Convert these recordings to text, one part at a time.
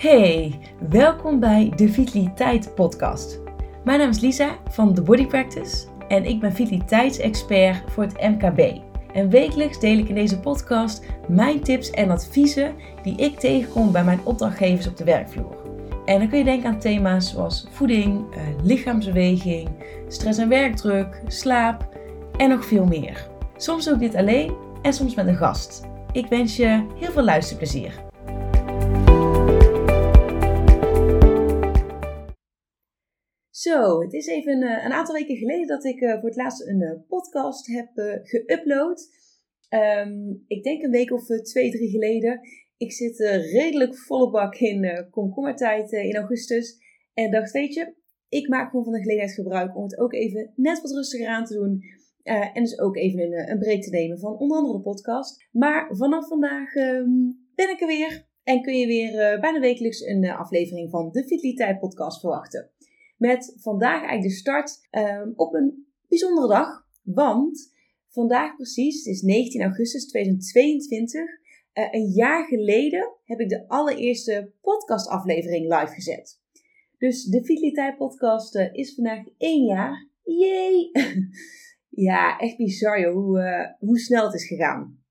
Hey, welkom bij de Vitaliteit Podcast. Mijn naam is Lisa van The Body Practice en ik ben vitaliteitsexpert voor het MKB. En wekelijks deel ik in deze podcast mijn tips en adviezen die ik tegenkom bij mijn opdrachtgevers op de werkvloer. En dan kun je denken aan thema's zoals voeding, eh, lichaamsbeweging, stress en werkdruk, slaap en nog veel meer. Soms doe ik dit alleen en soms met een gast. Ik wens je heel veel luisterplezier. Zo, het is even een, eh, een, aantal weken geleden dat ik uh, voor het laatst een uh, podcast heb geüpload. Um, ik denk een week of twee, drie geleden. Ik zit redelijk volle bak in komkommertijd in augustus. En dacht, weet je, ik maak gewoon van de gelegenheid gebruik om het ook even net wat rustiger aan te doen. en dus ook even een, een break te nemen van onder andere de podcast. Maar vanaf vandaag um, ben ik er weer. En kun je weer bijna wekelijks een aflevering van de Vitaliteit podcast verwachten. Met vandaag eigenlijk de start um, op een bijzondere dag. Want vandaag precies, het is 19 augustus 2022, uh, een jaar geleden heb ik de allereerste podcastaflevering live gezet. Dus de Vitaliteit podcast uh, is vandaag één jaar. Yay! ja, echt bizar hoe, uh, hoe snel het is gegaan.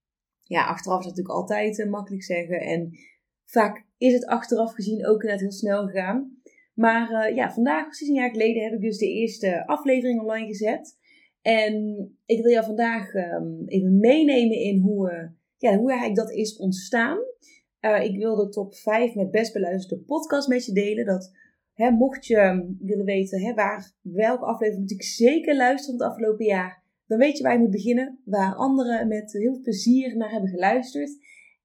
Ja, achteraf is het natuurlijk altijd makkelijk zeggen. En vaak is het achteraf gezien ook net heel snel gegaan. Maar uh, ja, vandaag, precies een jaar geleden, heb ik dus de eerste aflevering online gezet. En ik wil jou vandaag um, even meenemen in hoe, uh, ja, hoe eigenlijk dat is ontstaan. Uh, ik wil de top 5 met best beluisterde podcast met je delen. Dat hè, mocht je willen weten hè, waar, welke aflevering moet ik zeker luisteren het afgelopen jaar, dan weet je waar je moet beginnen. Waar anderen met heel veel plezier naar hebben geluisterd.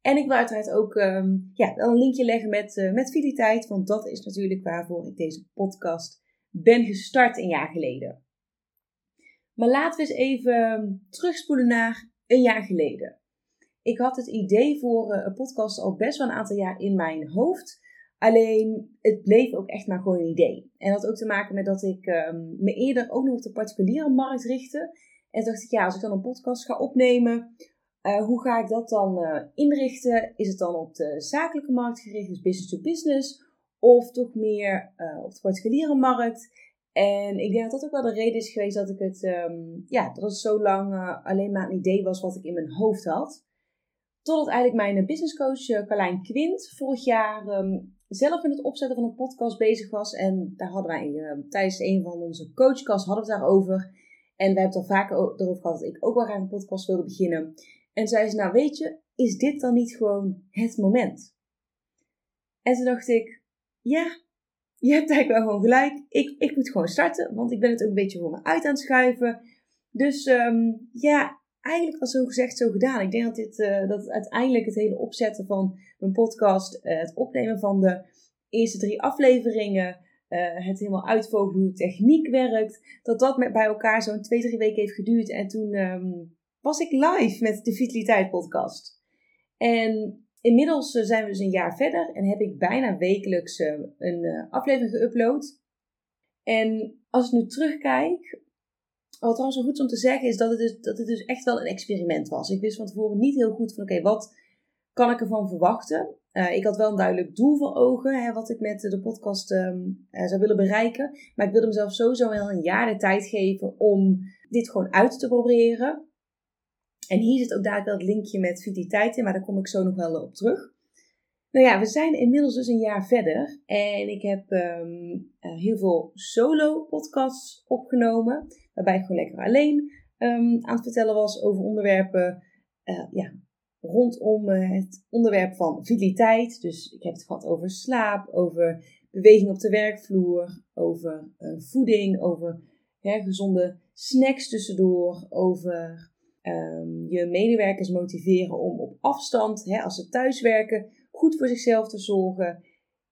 En ik wil uiteraard ook um, ja, een linkje leggen met, uh, met Vitaliteit, want dat is natuurlijk waarvoor ik deze podcast ben gestart een jaar geleden. Maar laten we eens even ehm, terugspoelen naar een jaar geleden. Ik had het idee voor uh, een podcast al best wel een aantal jaar in mijn hoofd. Alleen het bleef ook echt maar gewoon een idee. En dat had ook te maken met dat ik um, me eerder ook nog op de particuliere markt richtte. En dacht ik, ja, als ik dan een podcast ga opnemen, uh, hoe ga ik dat dan uh, inrichten? Is het dan op de zakelijke markt gericht, dus business to business, of toch meer uh, op de particuliere markt? En ik denk dat dat ook wel de reden is geweest dat ik het, um, ja, dat het zo lang alleen maar een idee was wat ik in mijn hoofd had. Totdat eigenlijk mijn businesscoach Carlijn Quint vorig jaar um, zelf in het opzetten van een podcast bezig was. En daar hadden wij uh, tijdens een van onze coachcasts hadden we het daarover. En we hebben het al vaker erover gehad dat ik ook wel graag een podcast wilde beginnen. En zei ze, nou weet je, is dit dan niet gewoon het moment? En toen dacht ik, ja, je hebt eigenlijk wel gewoon gelijk. Ik, ik moet gewoon starten, want ik ben het ook een beetje voor me uit aan het schuiven. Dus um, ja, eigenlijk was zo gezegd, zo gedaan. Ik denk dat, dit, uh, dat uiteindelijk het hele opzetten van mijn podcast, uh, het opnemen van de eerste drie afleveringen, uh, het helemaal uitvogelen hoe de techniek werkt, dat dat met, bij elkaar zo'n twee, drie weken heeft geduurd. En toen um, was ik live met de Vitaliteit podcast. En inmiddels eh, zijn we dus een jaar verder en heb ik bijna wekelijks eh, een eh, aflevering geüpload. En als ik nu terugkijk, wat trouwens wel goed om te zeggen is dat het, dus, dat het dus echt wel een experiment was. Ik wist van tevoren niet heel goed van oké, wat kan ik ervan verwachten? Ik had wel een duidelijk doel voor ogen, hè, wat ik met de podcast uh, zou willen bereiken. Maar ik wilde mezelf sowieso wel een jaar de tijd geven om dit gewoon uit te proberen. En hier zit ook dadelijk wel linkje met vitaliteit in, maar daar kom ik zo nog wel op terug. Nou ja, we zijn inmiddels dus een jaar verder en ik heb um, heel veel solo podcasts opgenomen, waarbij ik gewoon lekker alleen um, aan het vertellen was over onderwerpen uh, ja, rondom uh, het onderwerp van vitaliteit. Dus ik heb het gehad over slaap, over beweging op de werkvloer, over voeding, over gezonde snacks tussendoor, over um, je medewerkers motiveren om op afstand, hè, als ze thuiswerken, goed voor zichzelf te zorgen.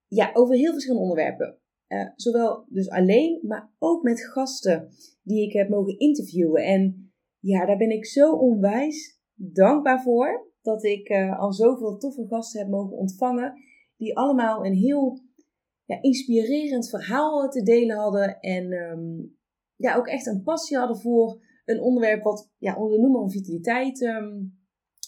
Ja, over heel verschillende onderwerpen. Uh, zowel dus alleen, maar ook met gasten die ik heb mogen interviewen. En ja, daar ben ik zo onwijs dankbaar voor. Dat ik uh, al zoveel toffe gasten heb mogen ontvangen. Die allemaal een heel ja, inspirerend verhaal te delen hadden. En um, ja, ook echt een passie hadden voor een onderwerp wat ja, onder de noemer van vitaliteit um,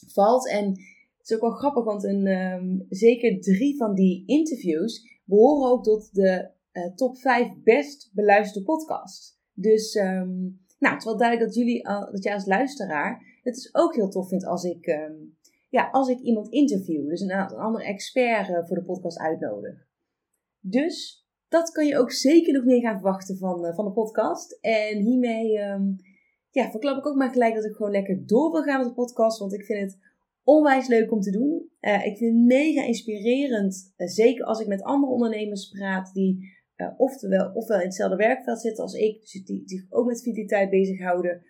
valt. En Het is ook wel grappig, want een, ehm, zeker drie van die interviews behoren ook tot de uh, top 5 best beluisterde podcasts. Dus, um, nou, het is wel duidelijk dat jullie, dat jij als luisteraar het is ook heel tof vindt als ik, ja, als ik iemand interview. Dus een, een andere expert uh, voor de podcast uitnodig. Dus dat kan je ook zeker nog meer gaan verwachten van, van de podcast. En hiermee ja, verklap ik ook maar gelijk dat ik gewoon lekker door wil gaan met de podcast. Want ik vind het onwijs leuk om te doen. Uh, ik vind het mega inspirerend. zeker als ik met andere ondernemers praat die uh, oftewel, ofwel in hetzelfde werkveld zitten als ik, dus die, zich ook met vitaliteit bezighouden,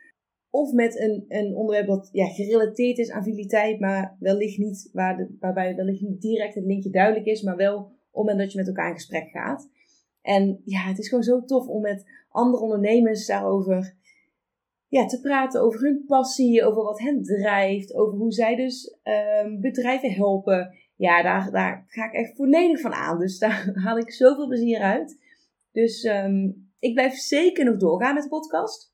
of met een, een onderwerp dat ja, gerelateerd is aan vitaliteit, maar wellicht niet, waar de, waarbij wellicht niet direct het linkje duidelijk is, maar wel het moment dat je met elkaar in gesprek gaat. En ja, het is gewoon zo tof om met andere ondernemers daarover ja, te praten, over hun passie, over wat hen drijft, over hoe zij dus um, bedrijven helpen ja, daar, daar ga ik echt volledig van aan. Dus daar haal ik zoveel plezier uit. Dus um, ik blijf zeker nog doorgaan met de podcast.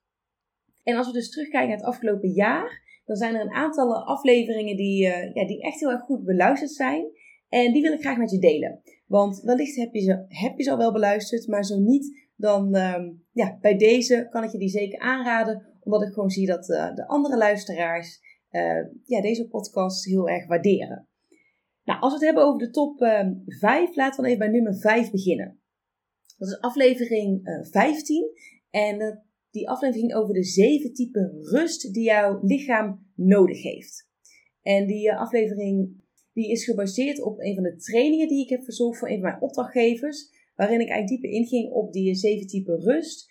En als we dus terugkijken naar het afgelopen jaar, dan zijn er een aantal afleveringen die, uh, ja, die echt heel erg goed beluisterd zijn. En die wil ik graag met je delen. Want wellicht heb je ze, heb je ze al wel beluisterd, maar zo niet, dan um, ja, bij deze kan ik je die zeker aanraden. Omdat ik gewoon zie dat uh, de andere luisteraars uh, ja, deze podcast heel erg waarderen. Nou, als we het hebben over de top uh, ehm, 5, laten we dan even bij nummer 5 beginnen. Dat is aflevering uh, eh, 15. En die aflevering over de zeven typen rust die jouw lichaam nodig heeft. En die aflevering die is gebaseerd op een van de trainingen die ik heb verzorgd voor een van mijn opdrachtgevers. Waarin ik eigenlijk dieper inging op die zeven typen rust.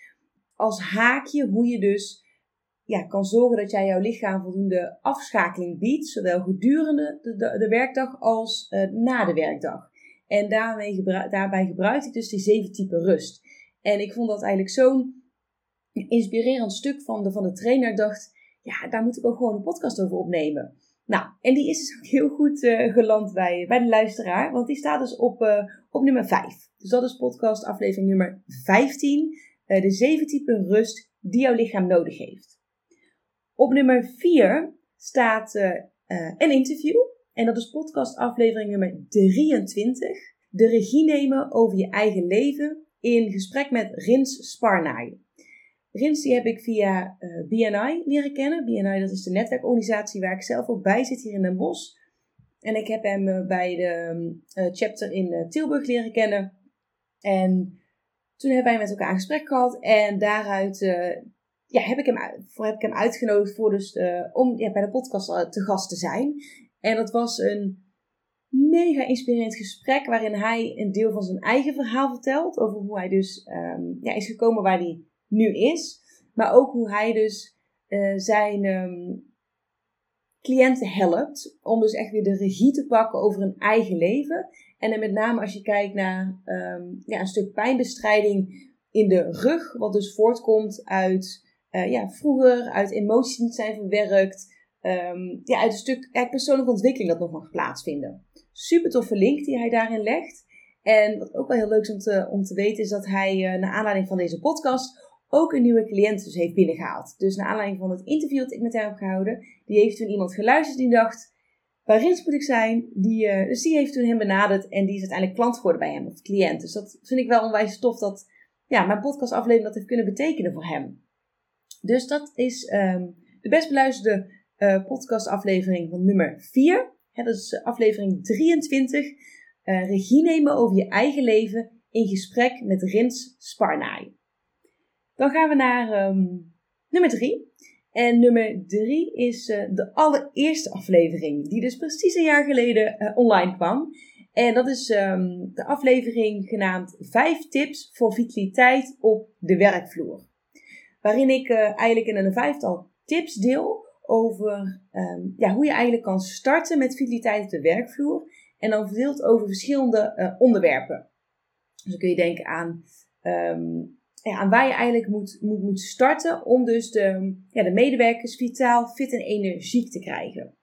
Als haakje hoe je dus ja, kan zorgen dat jij jouw lichaam voldoende afschakeling biedt, zowel gedurende de, werkdag als uh, na de werkdag. En daarmee daarbij gebruik ik dus die zeven typen rust. En ik vond dat eigenlijk zo'n inspirerend stuk van de, van de trainer. Ik dacht, ja, daar moet ik ook gewoon een podcast over opnemen. Nou, en die is dus ook heel goed uh, geland bij, bij de luisteraar, want die staat dus op, uh, op nummer 5. Dus dat is podcast aflevering nummer 15. de zeven typen rust die jouw lichaam nodig heeft. Op nummer 4 staat uh, een interview. En dat is podcast aflevering nummer 23. De regie nemen over je eigen leven in gesprek met Rins Sparnaai. Rins die heb ik via uh, eh, BNI leren kennen. BNI dat is de netwerkorganisatie waar ik zelf ook bij zit hier in Den Bosch. En ik heb hem bij de chapter in Tilburg leren kennen. En toen hebben wij met elkaar een gesprek gehad. En daaruit ja, heb ik hem, voor, heb ik hem uitgenodigd voor dus, uh, om ja, bij de podcast uh, te gast te zijn. En dat was een mega inspirerend gesprek waarin hij een deel van zijn eigen verhaal vertelt. Over hoe hij dus um, ja, is gekomen waar hij nu is. Maar ook hoe hij dus uh, zijn um, cliënten helpt om dus echt weer de regie te pakken over hun eigen leven. En dan met name als je kijkt naar um, ja, een stuk pijnbestrijding in de rug, wat dus voortkomt uit uh, ja, vroeger uit emoties niet zijn verwerkt. Um, ja, uit een stuk persoonlijke ontwikkeling dat nog mag plaatsvinden. Super toffe link die hij daarin legt. En wat ook wel heel leuk is om te, om te weten, is dat hij uh, naar aanleiding van deze podcast ook een nieuwe cliënt dus heeft binnengehaald. Dus naar aanleiding van het interview dat ik met hem heb gehouden, die heeft toen iemand geluisterd die dacht, waarin moet ik zijn? Die, uh, dus die heeft toen hem benaderd en die is uiteindelijk klant geworden bij hem, of cliënt. Dus dat vind ik wel onwijs tof dat ja, mijn podcastaflevering dat heeft kunnen betekenen voor hem. Dus dat is um, de best beluisterde uh, podcastaflevering van nummer 4. dat is eh, aflevering 23. Uh, eh, regie nemen over je eigen leven in gesprek met Rins Sparnaai. Dan gaan we naar um, nummer 3. En nummer 3 is de allereerste aflevering, die dus precies een jaar geleden online kwam. En dat is um, de aflevering genaamd 5 tips voor vitaliteit op de werkvloer. Waarin ik uh, eigenlijk in een vijftal tips deel over um, ja, hoe je eigenlijk kan starten met vitaliteit op de werkvloer. En dan verdeeld over verschillende uh, onderwerpen. Dus dan kun je denken aan, um, ja, aan waar je eigenlijk moet, moet, moet starten om dus de, ja, de medewerkers vitaal, fit en energiek te krijgen.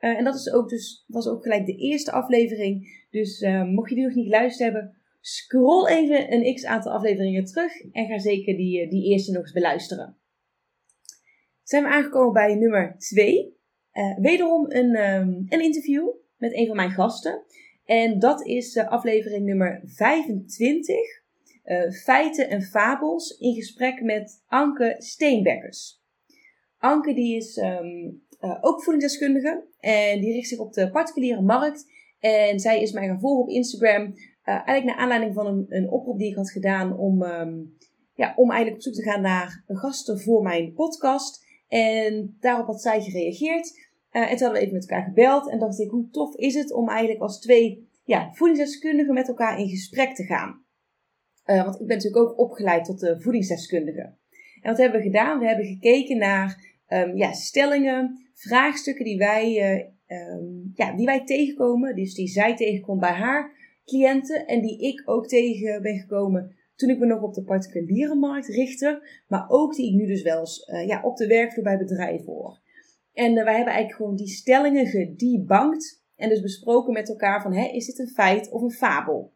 Uh, en dat is ook dus, was ook gelijk de eerste aflevering. Dus uh, mocht je die nog niet geluisterd hebben, Scroll even een x aantal afleveringen terug en ga zeker die, eh, die eerste nog eens beluisteren. Zijn we aangekomen bij nummer 2. Uh, eh, wederom een, um, een interview. met een van mijn gasten. En dat is uh, aflevering nummer 25. Uh, feiten en fabels in gesprek met Anke Steenbekkers. Anke die is um, ook voedingsdeskundige en die richt zich op de particuliere markt. En zij is mij gaan volgen op Instagram. Eigenlijk naar aanleiding van een, een, oproep die ik had gedaan om, um, ja, om eigenlijk op zoek te gaan naar gasten voor mijn podcast. En daarop had zij gereageerd. Uh, en toen hadden we even met elkaar gebeld. En dacht ik, hoe tof is het om eigenlijk als twee ja, voedingsdeskundigen met elkaar in gesprek te gaan. Uh, want ik ben natuurlijk ook opgeleid tot de voedingsdeskundige. En wat hebben we gedaan? We hebben gekeken naar um, ja, stellingen, vraagstukken die wij, um, ja, die wij tegenkomen. Dus die zij tegenkomt bij haar cliënten. En die ik ook tegen ben gekomen toen ik me nog op de particuliere markt richtte. Maar ook die ik nu dus wel eens uh, ja, op de werkvloer bij bedrijven hoor. En uh, wij hebben eigenlijk gewoon die stellingen gedebankt. En dus besproken met elkaar van, hè, is dit een feit of een fabel?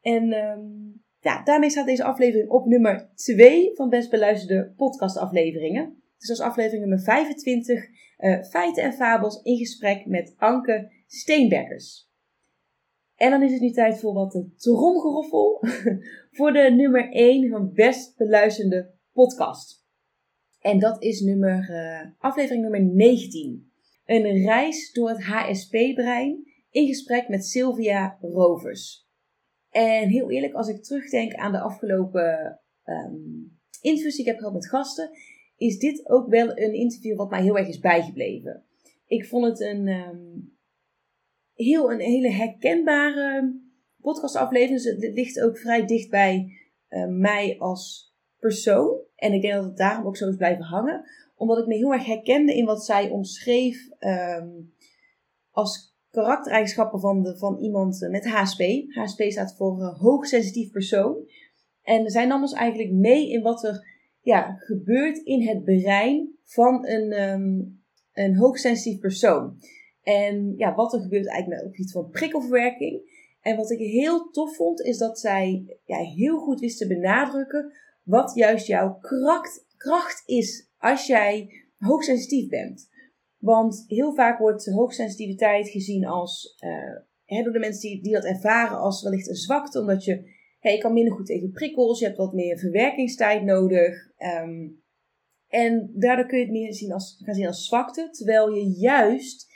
En um, ja, daarmee staat deze aflevering op nummer 2 van best beluisterde podcastafleveringen. Dus is aflevering nummer 25, uh, eh, feiten en fabels in gesprek met Anke Steenbekkers. En dan is het nu tijd voor wat tromgeroffel voor de nummer 1 van best beluisterde podcast. En dat is nummer, uh, aflevering nummer 19. Een reis door het HSP-brein in gesprek met Sylvia Rovers. En heel eerlijk, als ik terugdenk aan de afgelopen um, interviews die ik heb gehad met gasten, is dit ook wel een interview wat mij heel erg is bijgebleven. Ik vond het een, um, heel, een hele herkenbare podcastaflevering. Dus het ligt ook vrij dicht bij uh, mij als persoon. En ik denk dat het daarom ook zo is blijven hangen. Omdat ik me heel erg herkende in wat zij omschreef um, als karaktereigenschappen van, de, van iemand met HSP. HSP staat voor uh, hoogsensitief persoon. En zij nam ons eigenlijk mee in wat er ja, gebeurt in het brein van een, um, een hoogsensitief persoon. En ja, wat er gebeurt eigenlijk met op iets van prikkelverwerking. En wat ik heel tof vond, is dat zij ja, heel goed wist te benadrukken wat juist jouw kracht, kracht is als jij hoogsensitief bent. Want heel vaak wordt hoogsensitiviteit gezien als, uh, door de mensen die, die dat ervaren als wellicht een zwakte, omdat je, je kan minder goed tegen prikkels, je hebt wat meer verwerkingstijd nodig. Um, en daardoor kun je het meer zien als, gaan zien als zwakte, terwijl je juist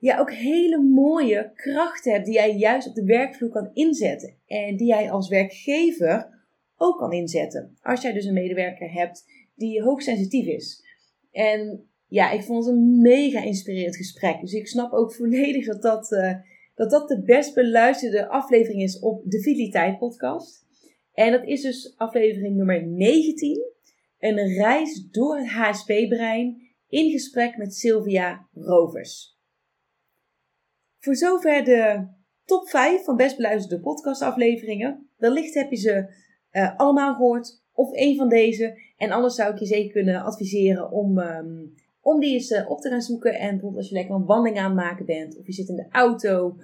ja, ook hele mooie krachten hebt die jij juist op de werkvloer kan inzetten. En die jij als werkgever ook kan inzetten. Als jij dus een medewerker hebt die hoogsensitief is. En ja, ik vond het een mega inspirerend gesprek. Dus ik snap ook volledig dat dat, uh, dat, dat de best beluisterde aflevering is op de Vitaliteit podcast. En dat is dus aflevering nummer 19. Een reis door het HSP-brein in gesprek met Sylvia Rovers. Voor zover de top 5 van best beluisterde podcastafleveringen. Wellicht heb je ze uh, allemaal gehoord of een van deze. En anders zou ik je zeker kunnen adviseren om, um, om die eens uh, op te gaan zoeken. En bijvoorbeeld als je lekker een wandeling aan het maken bent, of je zit in de auto,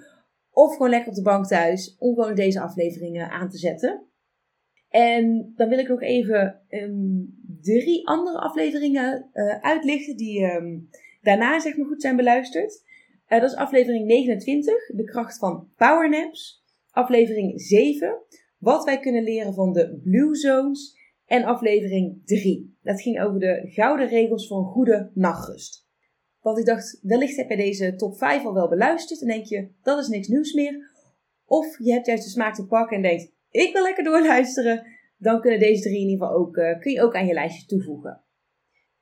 of gewoon lekker op de bank thuis, om gewoon deze afleveringen aan te zetten. En dan wil ik nog even um, drie andere afleveringen uh, uitlichten die um, daarna zeg maar goed zijn beluisterd. Uh, dat is aflevering 29, de kracht van powernaps. Aflevering 7, wat wij kunnen leren van de Blue Zones. En aflevering 3, dat ging over de gouden regels voor een goede nachtrust. Want ik dacht, wellicht heb je deze top 5 al wel beluisterd en denk je, dat is niks nieuws meer. Of je hebt juist de smaak te pakken en denkt, ik wil lekker doorluisteren. Dan kunnen deze drie in ieder geval ook, uh, kun je ook aan je lijstje toevoegen.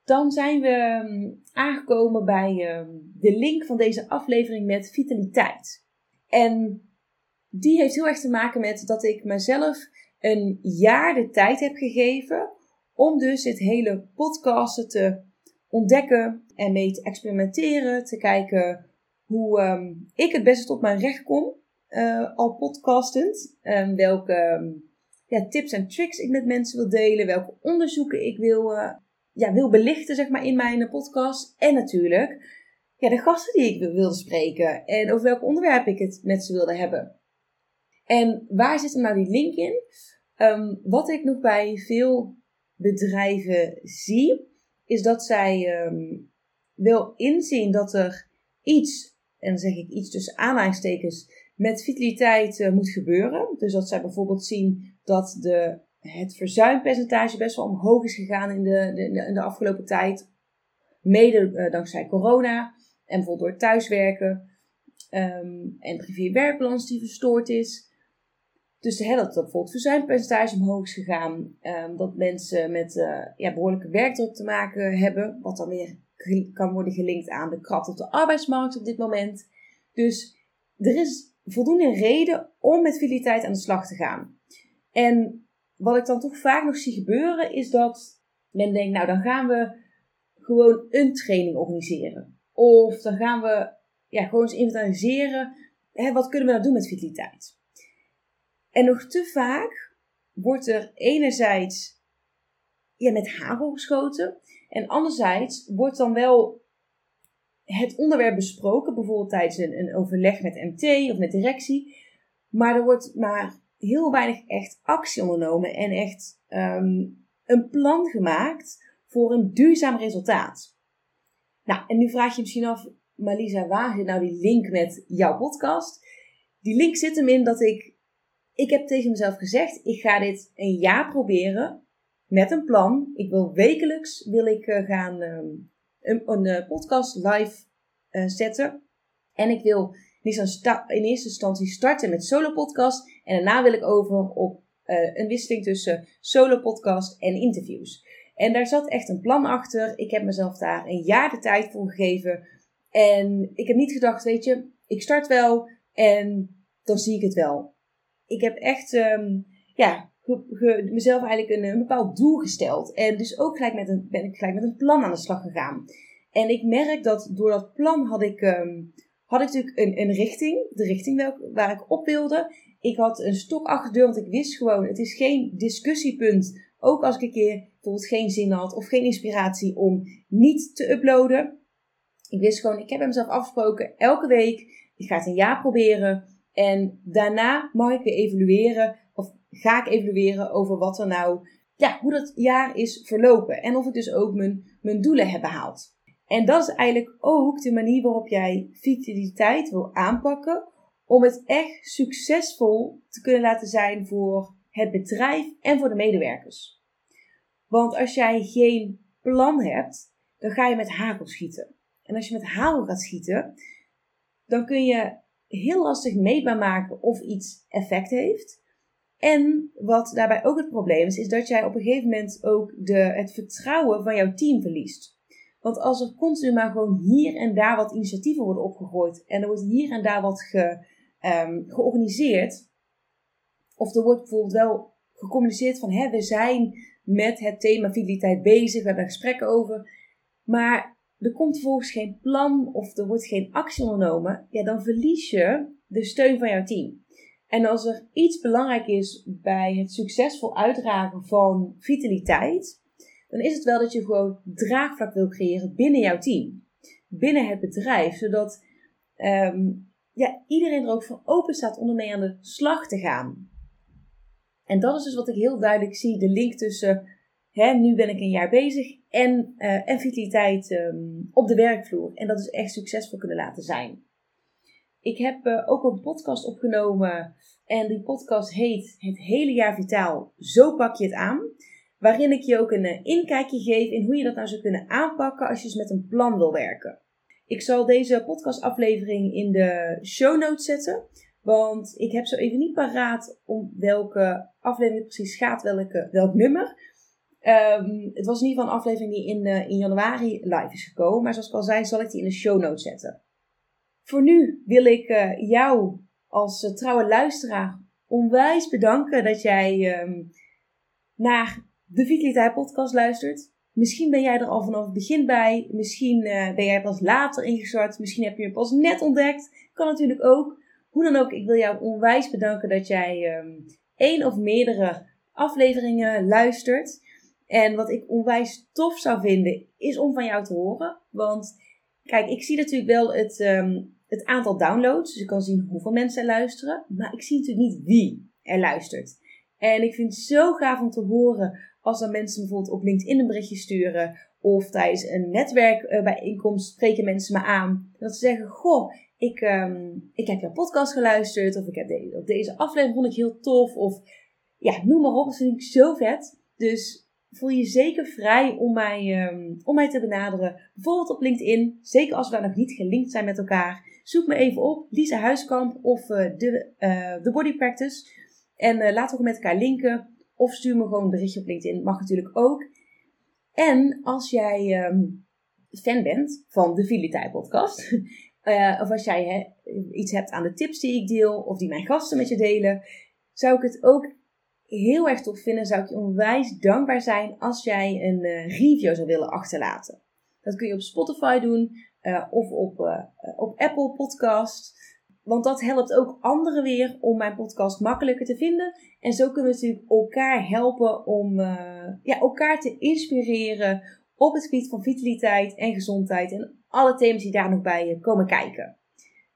Dan zijn we ehm, aangekomen bij ehm, de link van deze aflevering met vitaliteit. En die heeft heel erg te maken met dat ik mezelf een jaar de tijd heb gegeven om dus dit hele podcasten te ontdekken en mee te experimenteren, te kijken hoe um, ik het beste op mijn recht kom, uh, al podcastend. Um, welke ja, tips en tricks ik met mensen wil delen, welke onderzoeken ik wil uh, ja, wil belichten zeg maar, in mijn podcast. En natuurlijk ja, de gasten die ik wilde spreken. En over welk onderwerp ik het met ze wilde hebben. En waar zit er nou die link in? Um, wat ik nog bij veel bedrijven zie, is dat zij um, wel inzien dat er iets en dan zeg ik iets tussen aanhalingstekens, met vitaliteit uh, moet gebeuren. Dus dat zij bijvoorbeeld zien dat de, het verzuimpercentage best wel omhoog is gegaan in de, de, in de afgelopen tijd. Mede uh, dankzij corona en bijvoorbeeld door thuiswerken um, en privé-werkbalans die verstoord is. Dus hè, dat, dat bijvoorbeeld verzuimpercentage omhoog is gegaan. Um, dat mensen met uh, ja, behoorlijke werkdruk te maken hebben. Wat dan weer kan worden gelinkt aan de krapte op de arbeidsmarkt op dit moment. Dus er is voldoende reden om met vitaliteit aan de slag te gaan. En wat ik dan toch vaak nog zie gebeuren is dat men denkt, nou dan gaan we gewoon een training organiseren. Of dan gaan we ja, gewoon eens inventariseren, hè, wat kunnen we nou doen met vitaliteit? En nog te vaak wordt er enerzijds ja, met hagel geschoten. En anderzijds wordt dan wel het onderwerp besproken, bijvoorbeeld tijdens een, een overleg met MT of met directie. Maar er wordt maar heel weinig echt actie ondernomen en echt um, een plan gemaakt voor een duurzaam resultaat. Nou, en nu vraag je misschien af, Malisa, waar zit nou die link met jouw podcast? Die link zit hem in dat ik, ik heb tegen mezelf gezegd, ik ga dit een jaar proberen met een plan. Ik wil wekelijks wil ik uh, gaan um, een, een uh, podcast live uh, zetten. En ik wil in eerste instantie starten met solo podcast. En daarna wil ik over op een wisseling tussen solo podcast en interviews. En daar zat echt een plan achter. Ik heb mezelf daar een jaar de tijd voor gegeven. En ik heb niet gedacht, weet je, ik start wel en dan zie ik het wel. Ik heb echt, um, ja, mezelf eigenlijk een, bepaald doel gesteld. En dus ook gelijk met een, ben ik gelijk met een plan aan de slag gegaan. En ik merk dat door dat plan had ik, um, had ik natuurlijk een, een richting. De richting waar ik op wilde. Ik had een stok achter de deur, want ik wist gewoon, het is geen discussiepunt. Ook als ik een keer bijvoorbeeld geen zin had of geen inspiratie om niet te uploaden. Ik wist gewoon, ik heb hem zelf afgesproken, elke week. Ik ga het een jaar proberen. En daarna mag ik weer evalueren ga ik evalueren over wat er nou, ja, hoe dat jaar is verlopen. En of ik dus ook mijn, mijn doelen heb behaald. En dat is eigenlijk ook de manier waarop jij vitaliteit wil aanpakken. Om het echt succesvol te kunnen laten zijn voor het bedrijf en voor de medewerkers. Want als jij geen plan hebt, dan ga je met hagel schieten. En als je met hagel gaat schieten, dan kun je heel lastig meetbaar maken of iets effect heeft. En wat daarbij ook het probleem is, is dat jij op een gegeven moment ook de, het vertrouwen van jouw team verliest. Want als er continu maar gewoon hier en daar wat initiatieven worden opgegooid en er wordt hier en daar wat ge, um, georganiseerd, of er wordt bijvoorbeeld wel gecommuniceerd van hè, we zijn met het thema fideliteit bezig, we hebben gesprekken over, maar er komt vervolgens geen plan of er wordt geen actie ondernomen, ja, dan verlies je de steun van jouw team. En als er iets belangrijk is bij het succesvol uitdragen van vitaliteit, dan is het wel dat je gewoon draagvlak wil creëren binnen jouw team, binnen het bedrijf, zodat um, ja, iedereen er ook voor open staat om ermee aan de slag te gaan. En dat is dus wat ik heel duidelijk zie, de link tussen hè, nu ben ik een jaar bezig en, uh, en vitaliteit um, op de werkvloer. En dat is echt succesvol kunnen laten zijn. Ik heb uh, ook een podcast opgenomen en die podcast heet Het hele jaar vitaal, zo pak je het aan. Waarin ik je ook een uh, inkijkje geef in hoe je dat nou zou kunnen aanpakken als je dus met een plan wil werken. Ik zal deze podcastaflevering in de show notes zetten. Want ik heb zo even niet paraat om welke aflevering het precies gaat, welke, welk nummer. Um, het was in ieder geval een aflevering die in, uh, in januari live is gekomen. Maar zoals ik al zei, zal ik die in de show notes zetten. Voor nu wil ik uh, jou als uh, trouwe luisteraar onwijs bedanken dat jij um, naar de Vitaliteit podcast luistert. Misschien ben jij er al vanaf het begin bij. Misschien uh, ben jij pas later ingestart. Misschien heb je hem pas net ontdekt. Kan natuurlijk ook. Hoe dan ook, ik wil jou onwijs bedanken dat jij um, één of meerdere afleveringen luistert. En wat ik onwijs tof zou vinden, is om van jou te horen. Want kijk, ik zie natuurlijk wel het, um, het aantal downloads. Dus ik kan zien hoeveel mensen er luisteren. Maar ik zie natuurlijk niet wie er luistert. En ik vind het zo gaaf om te horen als dan mensen bijvoorbeeld op LinkedIn een berichtje sturen. Of tijdens een netwerkbijeenkomst spreken mensen me aan. Dat ze zeggen, goh, ik, ehm, ik heb jouw podcast geluisterd. Of ik heb deze, aflevering vond ik heel tof. Of ja, noem maar op. Dat vind ik zo vet. Dus voel je zeker vrij om mij, ehm, om mij te benaderen. Bijvoorbeeld op LinkedIn. Zeker als we nog niet gelinkt zijn met elkaar. Zoek me even op. Lisa Huiskamp of uh, de, uh, Body Practice. En uh, laten we met elkaar linken. Of stuur me gewoon een berichtje op LinkedIn. Mag natuurlijk ook. En als jij um, fan bent van de Vitaliteit podcast. Uh, of als jij iets hebt aan de tips die ik deel. Of die mijn gasten met je delen. Zou ik het ook heel erg tof vinden. Zou ik je onwijs dankbaar zijn als jij een uh, review zou willen achterlaten. Dat kun je op Spotify doen. Uh, of op, op Apple Podcast. Want dat helpt ook anderen weer om mijn podcast makkelijker te vinden. En zo kunnen we natuurlijk elkaar helpen om uh, ja, elkaar te inspireren op het gebied van vitaliteit en gezondheid. En alle thema's die daar nog bij komen kijken.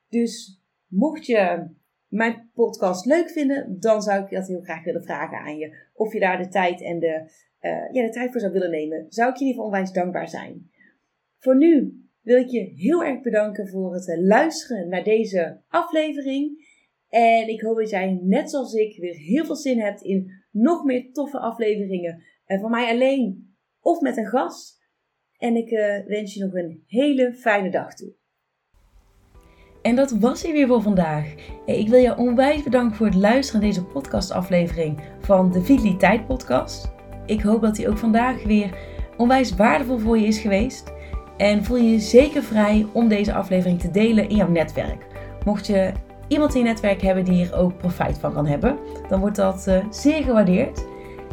Dus mocht je mijn podcast leuk vinden, dan zou ik dat heel graag willen vragen aan je. Of je daar de tijd en de, uh, ja, de tijd voor zou willen nemen. Zou ik je in ieder geval onwijs dankbaar zijn. Voor nu wil ik je heel erg bedanken voor het luisteren naar deze aflevering. En ik hoop dat jij, net zoals ik, weer heel veel zin hebt in nog meer toffe afleveringen. En van mij alleen of met een gast. En ik uh, wens je nog een hele fijne dag toe. En dat was hij weer voor vandaag. Ik wil je onwijs bedanken voor het luisteren naar deze podcastaflevering van de Vitaliteit Podcast. Ik hoop dat hij ook vandaag weer onwijs waardevol voor je is geweest. En voel je je zeker vrij om deze aflevering te delen in jouw netwerk. Mocht je iemand in je netwerk hebben die er ook profijt van kan hebben, dan wordt dat uh, zeer gewaardeerd.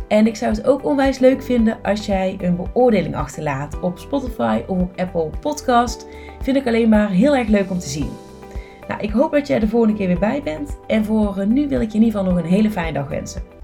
En ik zou het ook onwijs leuk vinden als jij een beoordeling achterlaat op Spotify of op Apple Podcast. Vind ik alleen maar heel erg leuk om te zien. Nou, ik hoop dat jij de volgende keer weer bij bent. En voor nu wil ik je in ieder geval nog een hele fijne dag wensen.